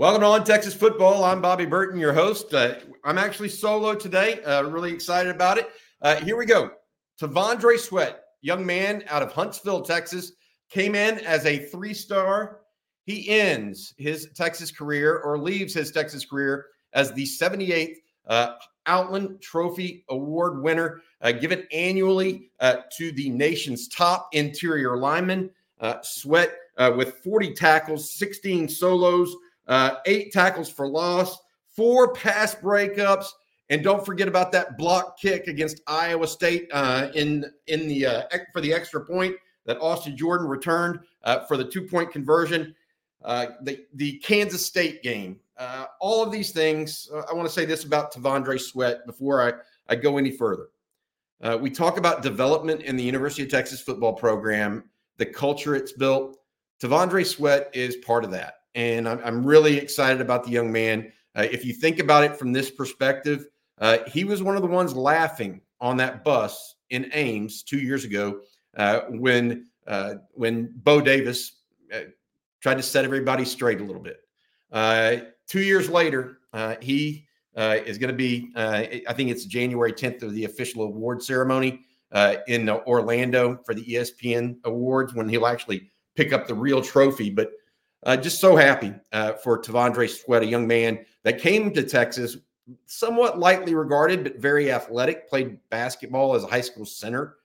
Welcome to On Texas Football. I'm Bobby Burton, your host. Uh, I'm actually solo today. Uh, really excited about it. Uh, here we go. T'Vondre Sweat, young man out of Huntsville, Texas, came in as a three star. He ends his Texas career or leaves his Texas career as the 78th uh, Outland Trophy Award winner, uh, given annually uh, to the nation's top interior lineman. Sweat with 40 tackles, 16 solos, uh, eight tackles for loss, four pass breakups, and don't forget about that block kick against Iowa State in in the for the extra point that Austin Jordan returned for the two point conversion. the the Kansas State game uh, all of these things, uh, I want to say this about T'Vondre Sweat before I, I go any further. Uh, we talk about development in the University of Texas football program, the culture it's built. T'Vondre Sweat is part of that. And I'm, I'm really excited about the young man. Uh, if you think about it from this perspective, uh, he was one of the ones laughing on that bus in Ames two years ago uh, when when Bo Davis tried to set everybody straight a little bit. Uh, two years later, uh, he uh, is going to be, uh, I think it's January 10th of the official award ceremony uh, in Orlando for the ESPN Awards when he'll actually pick up the real trophy. But uh, just so happy for T'Vondre Sweat, a young man that came to Texas, somewhat lightly regarded, but very athletic, played basketball as a high school center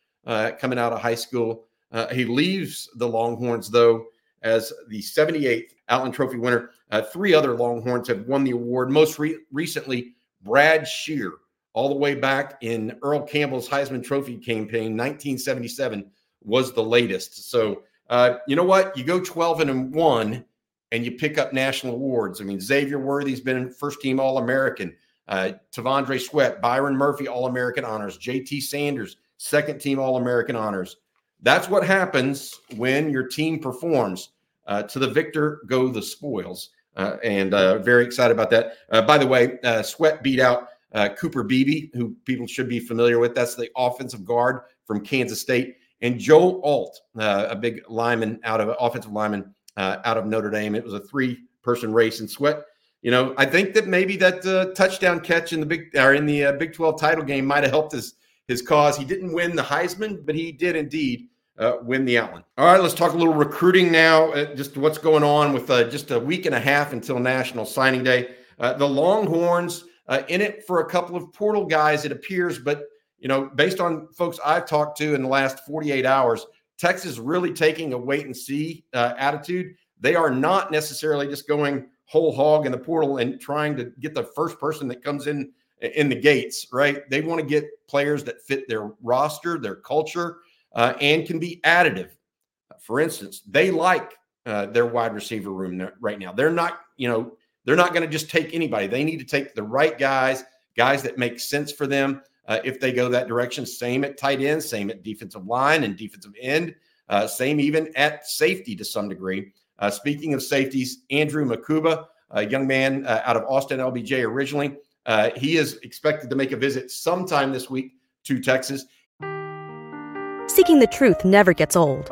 coming out of high school. he leaves the Longhorns, though, as the 78th Outland Trophy winner. Uh, three other Longhorns have won the award. Most re- recently, Brad Shearer, all the way back in Earl Campbell's Heisman Trophy campaign, 1977, was the latest. So, uh, you know what? You go 12 and one, and you pick up national awards. I mean, Xavier Worthy's been first team All American. Uh, T'Vondre Sweat, Byron Murphy, All American honors. JT Sanders, second team All American honors. That's what happens when your team performs. Uh, to the victor go the spoils. Uh, and uh, very excited about that. Uh, by the way, uh, Sweat beat out Cooper Beebe, who people should be familiar with. That's the offensive guard from Kansas State. And Joe Alt, a big lineman out of offensive lineman out of Notre Dame. It was a three person race and Sweat. You know, I think that maybe that touchdown catch in the big or in the Big 12 title game might have helped his his cause. He didn't win the Heisman, but he did indeed uh, win the Outland. All right, let's talk a little recruiting now. Uh, just what's going on with uh, just a week and a half until National Signing Day. Uh, the Longhorns uh, in it for a couple of portal guys, it appears, but you know, based on folks I've talked to in the last 48 hours, Texas really taking a wait and see uh, attitude. They are not necessarily just going whole hog in the portal and trying to get the first person that comes in in the gates, right? They want to get players that fit their roster, their culture, uh, and can be additive. For instance, they like uh, their wide receiver room right now. They're not, you know, they're not going to just take anybody. They need to take the right guys, guys that make sense for them uh, if they go that direction. Same at tight end, same at defensive line and defensive end, uh, same even at safety to some degree. Uh, speaking of safeties, Andrew Mukuba, a young man uh, out of Austin LBJ originally, he is expected to make a visit sometime this week to Texas. Seeking the truth never gets old.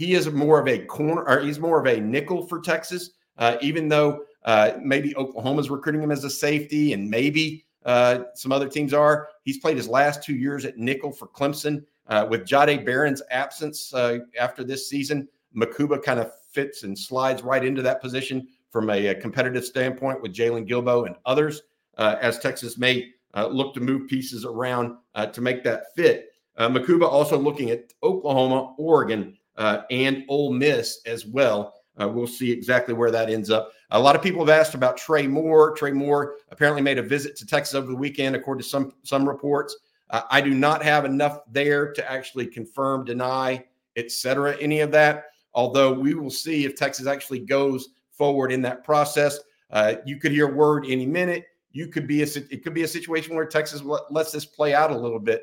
he is more of a corner, or he's more of a nickel for Texas. Uh, even though uh, maybe Oklahoma's recruiting him as a safety, and maybe uh, some other teams are. He's played his last two years at nickel for Clemson. Uh, with Jahdae Barron's absence uh, after this season, Mukuba kind of fits and slides right into that position from a, a competitive standpoint with Jaylon Guilbeau and others, uh, as Texas may look to move pieces around to make that fit. Mukuba also looking at Oklahoma, Oregon, uh, and Ole Miss as well. Uh, we'll see exactly where that ends up. A lot of people have asked about Trey Moore. Trey Moore apparently made a visit to Texas over the weekend, according to some some reports. Uh, I do not have enough there to actually confirm, deny, etc. Any of that. Although we will see if Texas actually goes forward in that process. Uh, you could hear word any minute. you could be a it could be a situation where Texas lets this play out a little bit.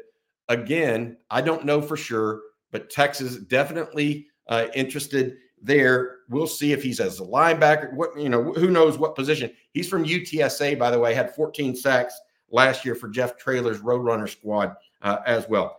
Again, I don't know for sure, but Texas definitely uh, interested there. We'll see if he's as a linebacker. What you know, who knows what position he's from? UTSA, by the way, had 14 sacks last year for Jeff Traylor's Roadrunner squad uh, as well.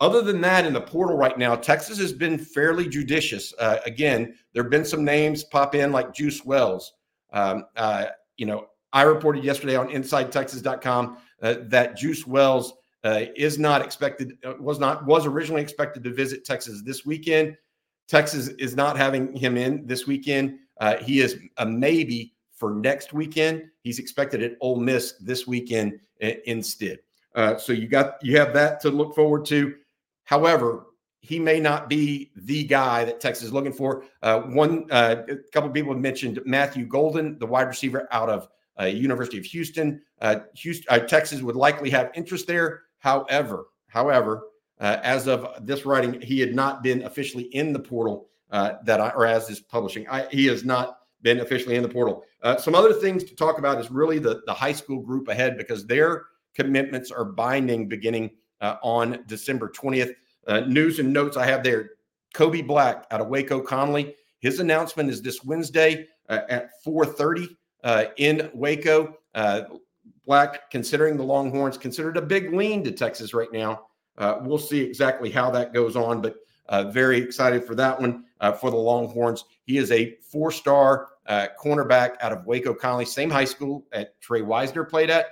Other than that, in the portal right now, Texas has been fairly judicious. Uh, again, there have been some names pop in like Juice Wells. Um, uh, you know, I reported yesterday on InsideTexas.com uh, that Juice Wells uh, is not expected, uh, was not was originally expected to visit Texas this weekend. Texas is not having him in this weekend. Uh, he is a maybe for next weekend. He's expected at Ole Miss this weekend instead. Uh, so you got you have that to look forward to. However, he may not be the guy that Texas is looking for. Uh, one, uh, a couple people have mentioned Matthew Golden, the wide receiver out of uh, University of Houston. Uh, Houston, uh, Texas would likely have interest there. However, however, uh, as of this writing, he had not been officially in the portal that I, or as is publishing, I, he has not been officially in the portal. some other things to talk about is really the the high school group ahead because their commitments are binding beginning on December twentieth. Uh, news and notes I have there. Kobe Black out of Waco Connally. His announcement is this Wednesday uh, at 4:30 uh, in Waco. Uh, Black, considering the Longhorns, considered a big lean to Texas right now. Uh, we'll see exactly how that goes on, but uh, very excited for that one for the Longhorns. He is a four-star cornerback out of Waco Connally, same high school that Trey Wisner played at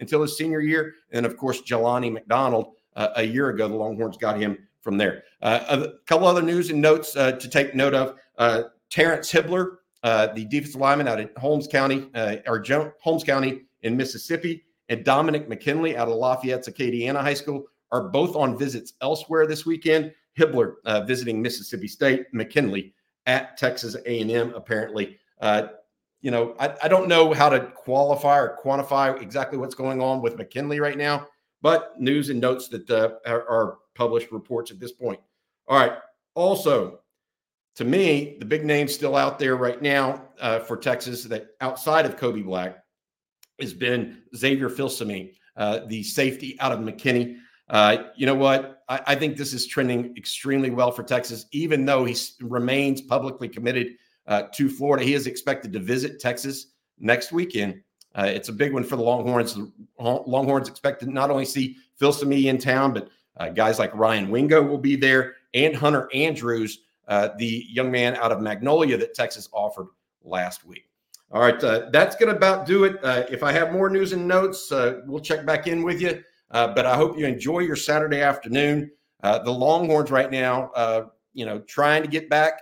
until his senior year, and of course Jelani McDonald uh, a year ago. The Longhorns got him from there. Uh, a couple other news and notes uh, to take note of. Uh, Terrence Hibbler, uh, the defensive lineman out of Holmes County, or Holmes County in Mississippi, and Dominic McKinley out of Lafayette's Acadiana High School are both on visits elsewhere this weekend. Hibbler visiting Mississippi State, McKinley at Texas A&M. Apparently, you know, I, I, don't know how to qualify or quantify exactly what's going on with McKinley right now but news and notes that uh, are, are, published reports at this point. All right. Also, to me, the big name still out there right now uh, for Texas that outside of Kobe Black has been Xavier Filsaime, uh, the safety out of McKinney. Uh, you know what? I, I, think this is trending extremely well for Texas, even though he remains publicly committed uh, to Florida. He is expected to visit Texas next weekend. Uh, it's a big one for the Longhorns. The Longhorns expect to not only see Filsaime in town, but uh, guys like Ryan Wingo will be there and Hunter Andrews, uh, the young man out of Magnolia that Texas offered last week. All right, uh, that's going to about do it. Uh, if I have more news and notes, uh, we'll check back in with you. but I hope you enjoy your Saturday afternoon. the Longhorns right now, you know, trying to get back.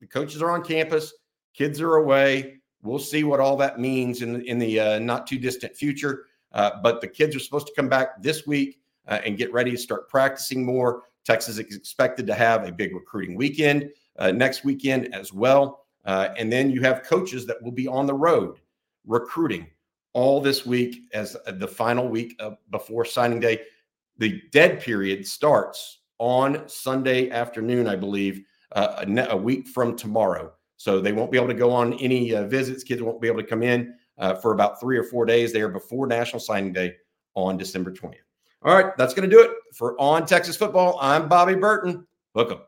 The coaches are on campus, kids are away We'll see what all that means in, in the uh, not too distant future. Uh, but the kids are supposed to come back this week uh, and get ready to start practicing more. Texas is expected to have a big recruiting weekend uh, next weekend as well. Uh, and then you have coaches that will be on the road recruiting all this week as the final week before signing day. The dead period starts on Sunday afternoon, I believe, uh, a, a week from tomorrow. So they won't be able to go on any uh, visits. Kids won't be able to come in uh, for about three or four days there before National Signing Day on December 20th. All right, that's going to do it for On Texas Football. I'm Bobby Burton. Welcome.